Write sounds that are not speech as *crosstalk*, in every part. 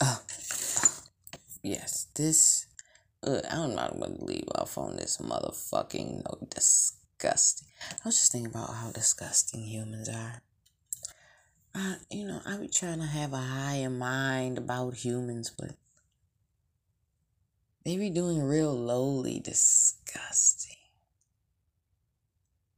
Uh, yes, this. Uh, I'm not to leave off on this motherfucking no disgusting. I was just thinking about how disgusting humans are. I, you know, I be trying to have a higher mind about humans, but they be doing real lowly disgusting.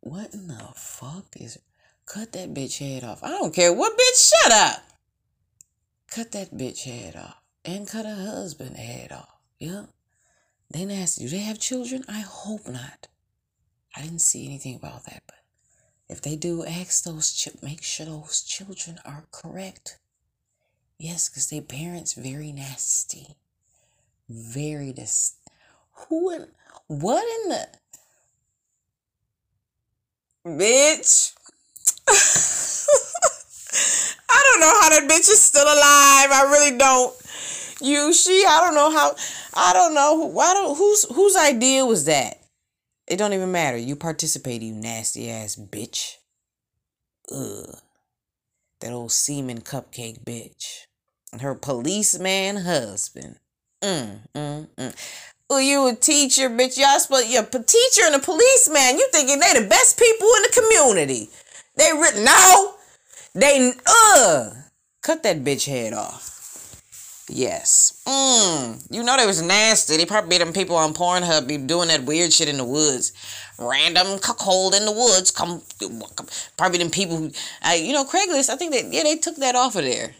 What in the fuck is cut that bitch head off? I don't care what bitch shut up. Cut that bitch head off. And cut her husband head off. Yeah. They nasty. Do they have children? I hope not. I didn't see anything about that, but if they do, ask those ch- make sure those children are correct. Yes, because their parents very nasty. Very dis who in what in the bitch? *laughs* I don't know how that bitch is still alive. I really don't. You, she, I don't know how. I don't know. Why don't whose whose idea was that? It don't even matter. You participate, you nasty ass bitch. Ugh. That old semen cupcake bitch. And her policeman husband. Mm, mm, mm. Oh, you a teacher, bitch. Y'all supposed you're a teacher and a policeman. You thinking they the best people in the community. They written no. They uh cut that bitch head off. Yes. Mm. You know they was nasty. They probably them people on Pornhub be doing that weird shit in the woods. Random cuckold in the woods. Come, probably them people who, uh, you know, Craigslist. I think that yeah, they took that off of there.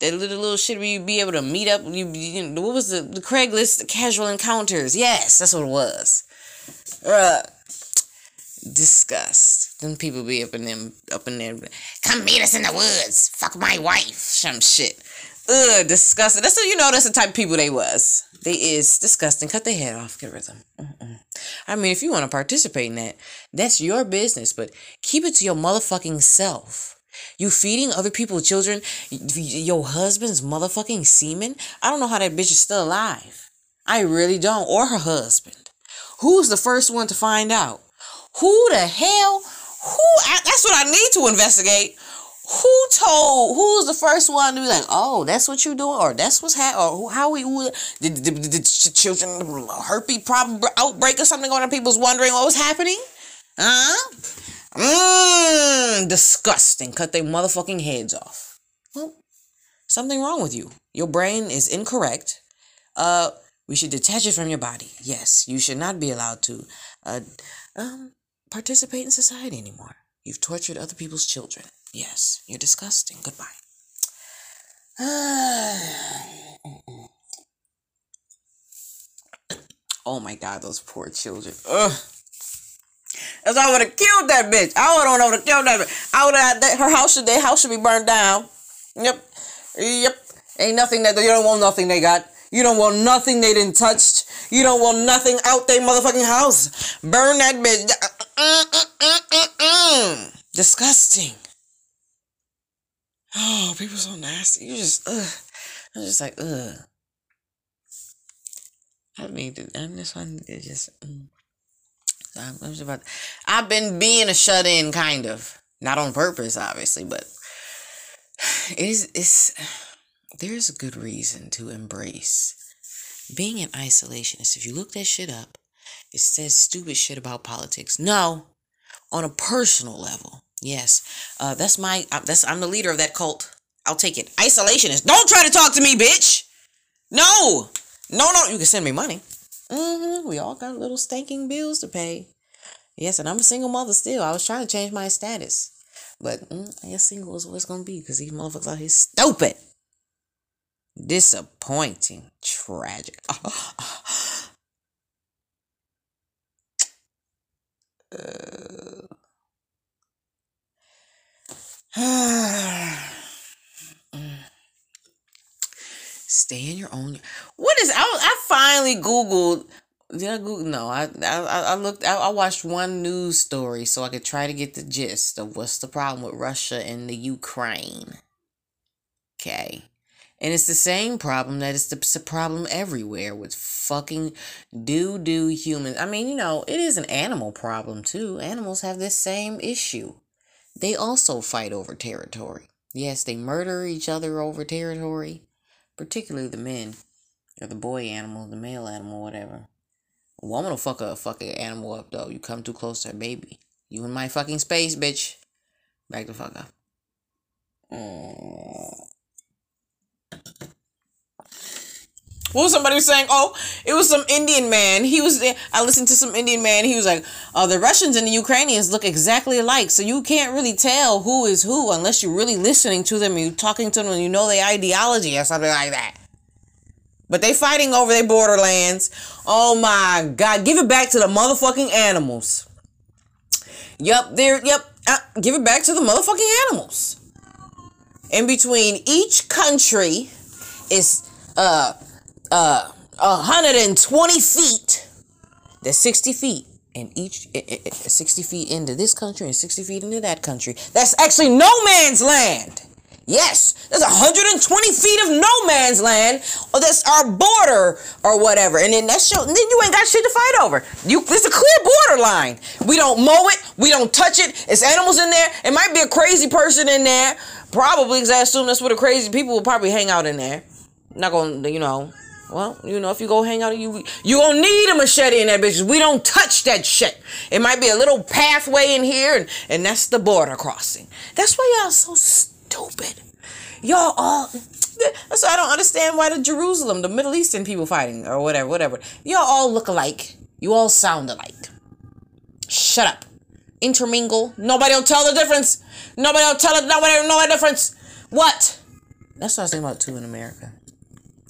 That little little shit where you be able to meet up. You, you what was the, the Craigslist casual encounters? Yes, that's what it was. Uh, disgust. Then people be up in them up in there. Come meet us in the woods. Fuck my wife. Some shit. Ugh, disgusting. That's so you know that's the type of people they was. They is disgusting. Cut their head off. Get rid of them. I mean, if you want to participate in that, that's your business. But keep it to your motherfucking self. You feeding other people's children, your husband's motherfucking semen. I don't know how that bitch is still alive. I really don't. Or her husband. Who's the first one to find out? Who the hell? Who? I, that's what I need to investigate. Who told who's the first one to be like oh that's what you doing or that's what's happening or how we did, did, did, did children herpes problem outbreak or something going on? People's wondering what was happening? Huh? Mmm, disgusting. Cut their motherfucking heads off. Well something wrong with you. Your brain is incorrect. Uh we should detach it from your body. Yes you should not be allowed to uh um participate in society anymore you've tortured other people's children Yes, you're disgusting. Goodbye. *sighs* oh my god, those poor children. Ugh. As I would have killed that bitch. I would have killed that bitch. I would have that her house should their house should be burned down. Yep. Yep. Ain't nothing that you don't want nothing they got. You don't want nothing they didn't touched. You don't want nothing out their motherfucking house. Burn that bitch. Disgusting. Oh, people so nasty. You just, ugh. I'm just like, ugh. I mean, I'm just one is just. Mm. I'm, I'm just about. I've been being a shut in, kind of, not on purpose, obviously, but it is. It's there's a good reason to embrace being an isolationist. If you look that shit up, it says stupid shit about politics. No, on a personal level, Yes, uh, that's my. Uh, that's I'm the leader of that cult. I'll take it. Isolationist. Don't try to talk to me, bitch. No, no, no. You can send me money. Mm-hmm. We all got little stinking bills to pay. Yes, and I'm a single mother still. I was trying to change my status, but mm, I guess single is what it's gonna be because these motherfuckers out here stupid, disappointing, tragic. *laughs* *sighs* Stay in your own. What is? I I finally googled. Did I Google? No, I I I looked. I, I watched one news story so I could try to get the gist of what's the problem with Russia and the Ukraine. Okay. And it's the same problem that it's the problem everywhere with fucking doo doo humans. I mean, you know, it is an animal problem too. Animals have this same issue they also fight over territory. Yes, they murder each other over territory, particularly the men, or the boy animal, the male animal, whatever. A woman will fuck a fucking animal up though. You come too close to her baby. You in my fucking space, bitch. Back the fuck up. Mm. What was somebody saying? Oh, it was some Indian man. He was. I listened to some Indian man. He was like, "Oh, the Russians and the Ukrainians look exactly alike, so you can't really tell who is who unless you're really listening to them and you're talking to them and you know their ideology or something like that." But they fighting over their borderlands. Oh my God! Give it back to the motherfucking animals. Yep, they're yep. Uh, give it back to the motherfucking animals. In between each country is uh uh 120 feet. That's 60 feet. And each 60 feet into this country and 60 feet into that country. That's actually no man's land. Yes, there's 120 feet of no man's land, or that's our border, or whatever. And then that's show, then you ain't got shit to fight over. You, it's a clear border line. We don't mow it, we don't touch it. It's animals in there. It might be a crazy person in there, probably, because I assume that's where the crazy people will probably hang out in there. Not gonna, you know, well, you know, if you go hang out, you you gonna need a machete in that bitch. We don't touch that shit. It might be a little pathway in here, and, and that's the border crossing. That's why y'all so stupid. Y'all all. So I don't understand why the Jerusalem, the Middle Eastern people fighting or whatever, whatever. Y'all all look alike. You all sound alike. Shut up. Intermingle. Nobody will tell the difference. Nobody will tell it. Nobody will know the difference. What? That's what I was thinking about too in America.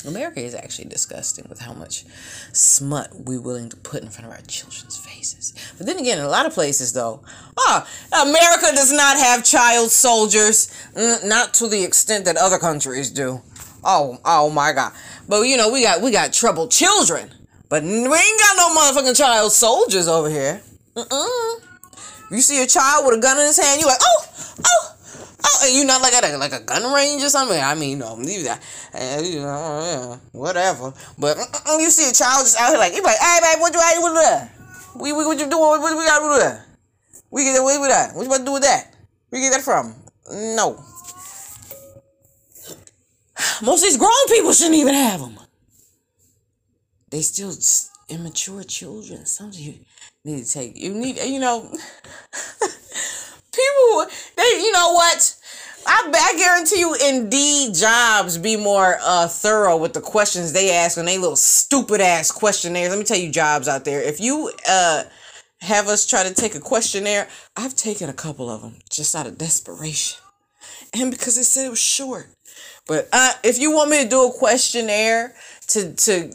America is actually disgusting with how much smut we're willing to put in front of our children's faces. But then again, in a lot of places, though, ah, America does not have child soldiers, mm, not to the extent that other countries do. Oh, oh my God! But you know, we got we got troubled children, but we ain't got no motherfucking child soldiers over here. Mm-mm. You see a child with a gun in his hand, you like, oh, oh, Oh, and you not like at a, like a gun range or something? I mean, no, leave that. Uh, you know, yeah, whatever. But you see a child just out here like, you like, hey, babe, what you what you do that? We, we, what you doing? What, we gotta do that? We get away with that. What you about to do with that? Where you get that from? No. Most of these grown people shouldn't even have them. They still immature children. Something you need to take. You need, you know. They you know what? I, I guarantee you indeed jobs be more uh, thorough with the questions they ask on they little stupid ass questionnaires. Let me tell you jobs out there. If you uh have us try to take a questionnaire i've taken a couple of them just out of desperation. And because they said it was short. But uh, if you want me to do a questionnaire to to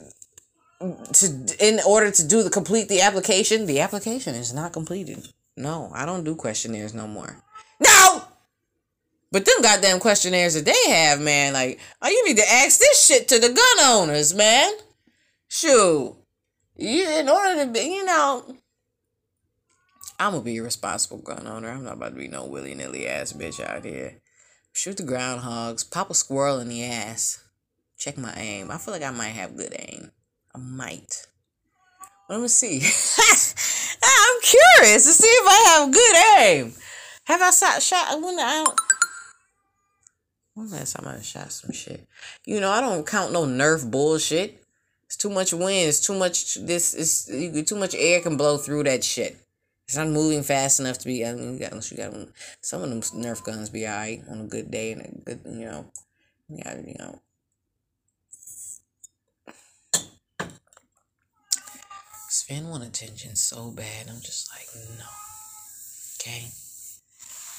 to in order to do the complete the application the application is not completed. No, I don't do questionnaires no more. No! But them goddamn questionnaires that they have, man, like, oh, you need to ask this shit to the gun owners, man. Shoot. You, in order to be, you know, I'm gonna be a responsible gun owner. I'm not about to be no willy nilly ass bitch out here. Shoot the groundhogs, pop a squirrel in the ass. Check my aim. I feel like I might have good aim. I might. Let me see. *laughs* I'm curious to see if I have good aim. Have I shot shot when I don't when last time I shot some shit? You know, I don't count no Nerf bullshit. It's too much wind. It's too much. This is too much air can blow through that shit. It's not moving fast enough to be. I mean, you got, you got some of them Nerf guns be alright on a good day and a good, you know, yeah, you know, Sven want attention so bad. I'm just like, no. Okay?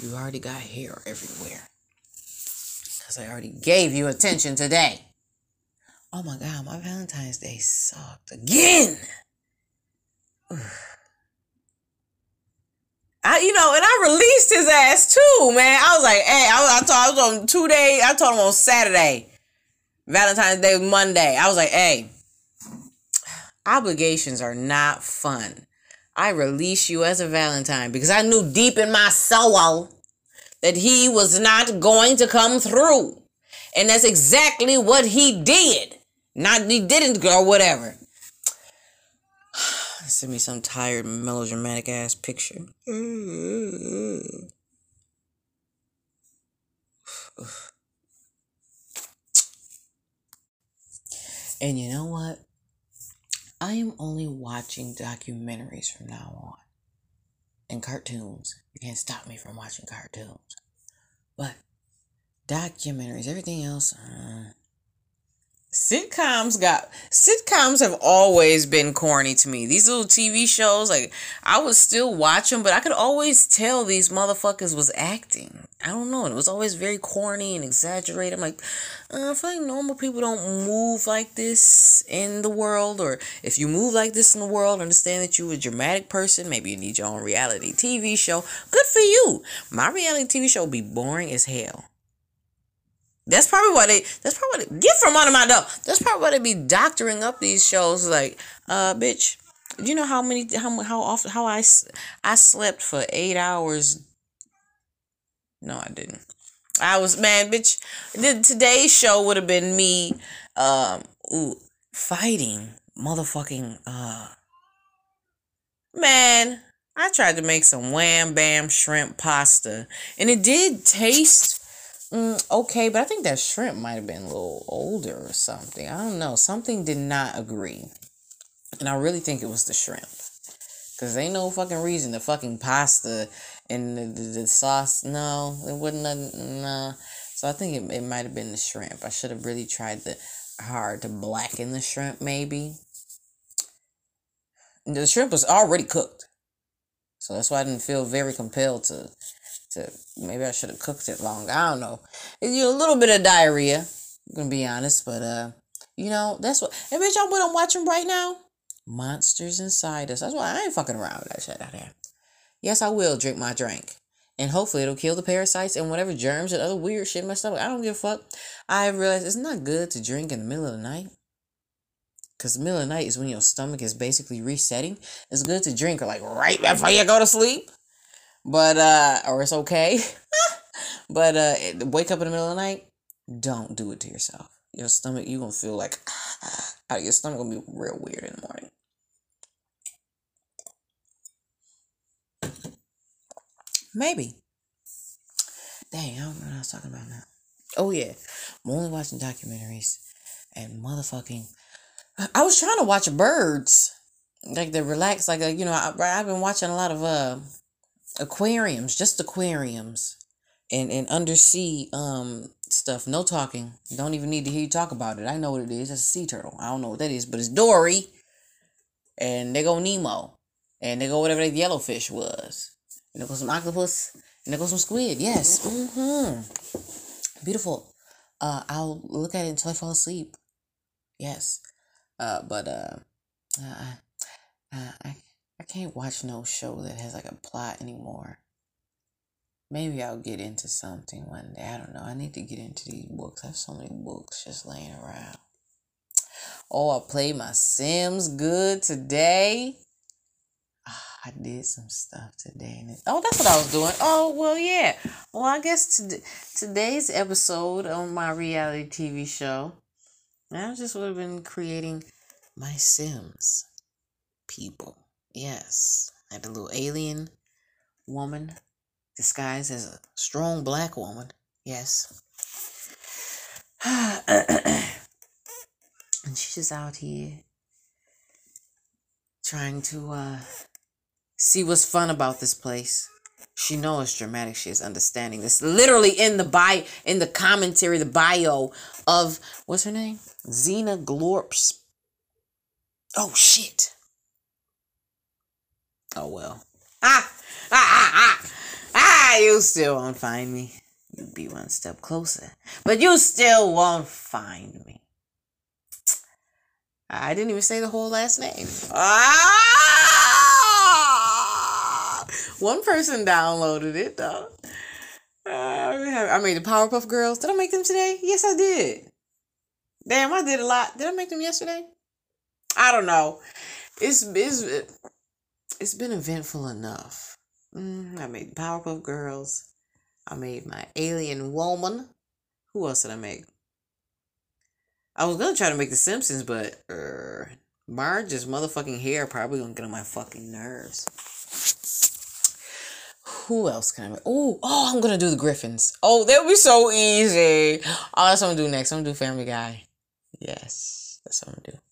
You already got hair everywhere. Because I already gave you attention today. Oh my God, my Valentine's Day sucked again. *sighs* I, you know, and I released his ass too, man. I was like, hey, I, was, I, told, I was on two days. I told him on Saturday, Valentine's Day was Monday. I was like, hey, *sighs* Obligations are not fun. I release you as a Valentine because I knew deep in my soul that he was not going to come through. And that's exactly what he did. Not he didn't or whatever. *sighs* Send me some tired melodramatic ass picture. *sighs* And you know what? I am only watching documentaries from now on. And cartoons. You can't stop me from watching cartoons. But documentaries, everything else. Uh, sitcoms got sitcoms have always been corny to me. These little tv shows like i would still watch them but i could always tell these motherfuckers was acting. I don't know it was always very corny and exaggerated. I'm like uh, i feel like normal people don't move like this in the world or if you move like this in the world understand that you're a dramatic person. Maybe you need your own reality tv show. Good for you. My reality tv show be boring as hell that's probably why they. That's probably they, get from under my door. That's probably why they be doctoring up these shows. Like, uh, bitch, do you know how many how how often how I I slept for eight hours? No, I didn't. I was man, bitch. The today's show would have been me, um, ooh, fighting motherfucking uh. Man, I tried to make some wham bam shrimp pasta, and it did taste Mm, okay, but I think that shrimp might have been a little older or something. I don't know. Something did not agree. And I really think it was the shrimp. Because ain't no fucking reason the fucking pasta and the, the, the sauce. No, it wouldn't. No. So I think it, it might have been the shrimp. I should have really tried the hard to blacken the shrimp, maybe. The shrimp was already cooked. So that's why I didn't feel very compelled to maybe I should have cooked it longer. I don't know. You a little bit of diarrhea. I'm gonna be honest, but uh, you know that's what. Hey, bitch, y'all what I'm watching right now? Monsters Inside Us. That's why I ain't fucking around with that shit out there. Yes, I will drink my drink. And hopefully it'll kill the parasites and whatever germs and other weird shit in my stomach. I don't give a fuck. I realize it's not good to drink in the middle of the night. Because the middle of the night is when your stomach is basically resetting. It's good to drink like right before you go to sleep. But uh or it's okay. *laughs* but uh wake up in the middle of the night, don't do it to yourself. Your stomach, you're gonna feel *sighs* like your stomach gonna be real weird in the morning. Maybe. Dang, I don't know what I was talking about now. Oh yeah. I'm only watching documentaries and motherfucking I was trying to watch birds. Like the relax, like, uh, you know, I, I've been watching a lot of uh aquariums, just aquariums, and and undersea um stuff. No talking. Don't even need to hear you talk about it. I know what it is. It's a sea turtle. I don't know what that is, but it's Dory. And they go Nemo, and they go whatever that yellowfish was. And there goes some octopus, and there goes some squid. Yes. Mm-hmm. Beautiful. Uh, I'll look at it until I fall asleep. Yes. Uh, but uh, uh, uh I I can't watch no show that has like a plot anymore. Maybe I'll get into something one day. I don't know. I need to get into these books. I have so many books just laying around. Oh, I played my Sims good today. Oh, I did some stuff today. Oh, that's what I was doing. Oh, well, yeah. Well, I guess to, today's episode on my reality TV show, I just would have been creating my Sims people. Yes, like a little alien woman disguised as a strong black woman. Yes. *sighs* and she's just out here trying to uh see what's fun about this place. She knows it's dramatic. She is understanding this. Literally in the bio, in the commentary, the bio of what's her name? Xena Glorps. Oh shit. Oh well. Ah! Ah! Ah! Ah! Ah! You still won't find me. You'd be one step closer. But you still won't find me. I didn't even say the whole last name. Ah! One person downloaded it though. Uh, I made the Powerpuff Girls. Did I make them today? Yes, I did. Damn, I did a lot. Did I make them yesterday? I don't know. It's it's it's been eventful enough. Mm, I made Powerpuff Girls. I made my Alien Woman. Who else did I make? I was gonna try to make The Simpsons, but uh, Marge's motherfucking hair probably gonna get on my fucking nerves. who else can I? Make? Oh, oh, I'm gonna do the Griffins. Oh, that would be so easy. Oh, that's what I'm gonna do next. I'm gonna do Family Guy. Yes, that's what I'm gonna do.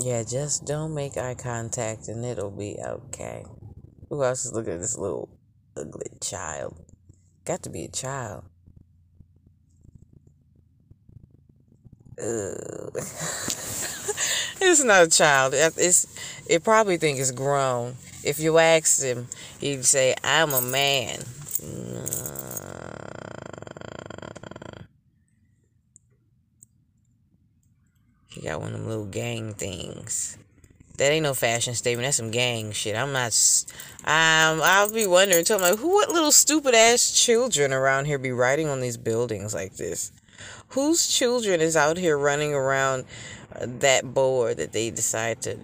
Yeah, just don't make eye contact and it'll be okay. Who else is looking at this little ugly child? Got to be a child. *laughs* It's not a child. It's it probably think it's grown. If you ask him, he'd say, "I'm a man." Mm. He got one of them little gang things. That ain't no fashion statement. That's some gang shit. I'm not. Um, I'll be wondering. Tell me, who, what little stupid ass children around here be riding on these buildings like this? Whose children is out here running around uh, that board that they decide to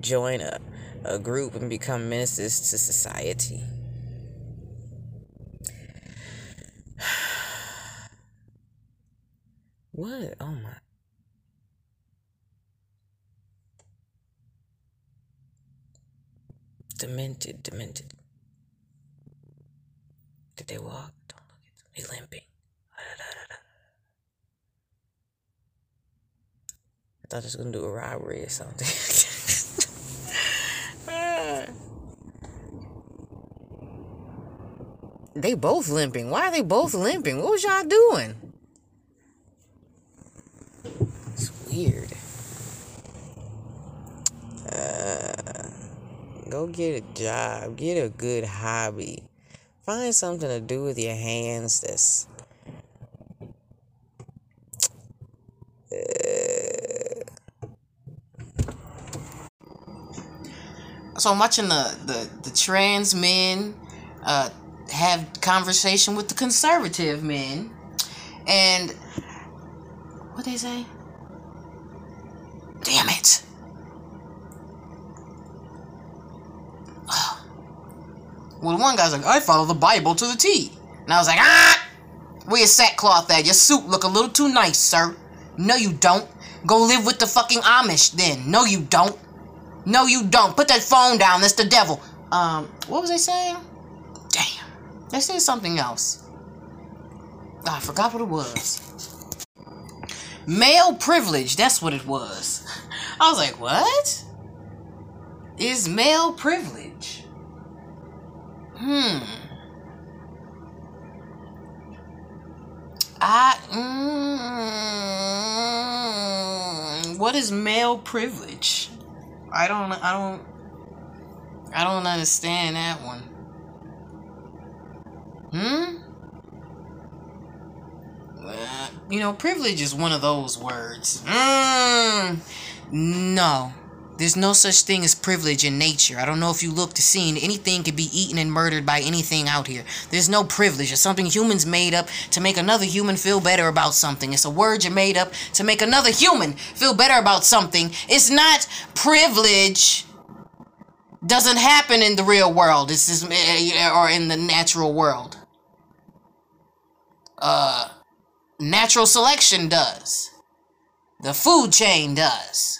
join a, a group and become ministers to society? *sighs* What? Oh my. Demented, demented. Did they walk? Don't look at them. He's limping. I thought I was gonna do a robbery or something. *laughs* they both limping. Why are they both limping? What was y'all doing? It's weird. Uh, go get a job. Get a good hobby. Find something to do with your hands that's so I'm watching the the, the trans men uh, have conversation with the conservative men, and what they say? Damn it! Well, one guy's like, I follow the Bible to the T, and I was like, ah, where your sackcloth at? Your suit look a little too nice, sir. No, you don't. Go live with the fucking Amish then. No, you don't. No, you don't. Put that phone down. That's the devil. Um, what was I saying? Damn. They said something else. Oh, I forgot what it was. Male privilege. That's what it was. *laughs* I was like, what? Is male privilege? Hmm. I. Mm, what is male privilege? I don't I don't I don't understand that one. Hmm? You know, privilege is one of those words. Mm, no. There's no such thing as privilege in nature. I don't know if you look to see anything can be eaten and murdered by anything out here. There's no privilege. It's something humans made up to make another human feel better about something. It's a word you made up to make another human feel better about something. It's not privilege. Doesn't happen in the real world. It's just, eh, or in the natural world. Uh, natural selection does. The food chain does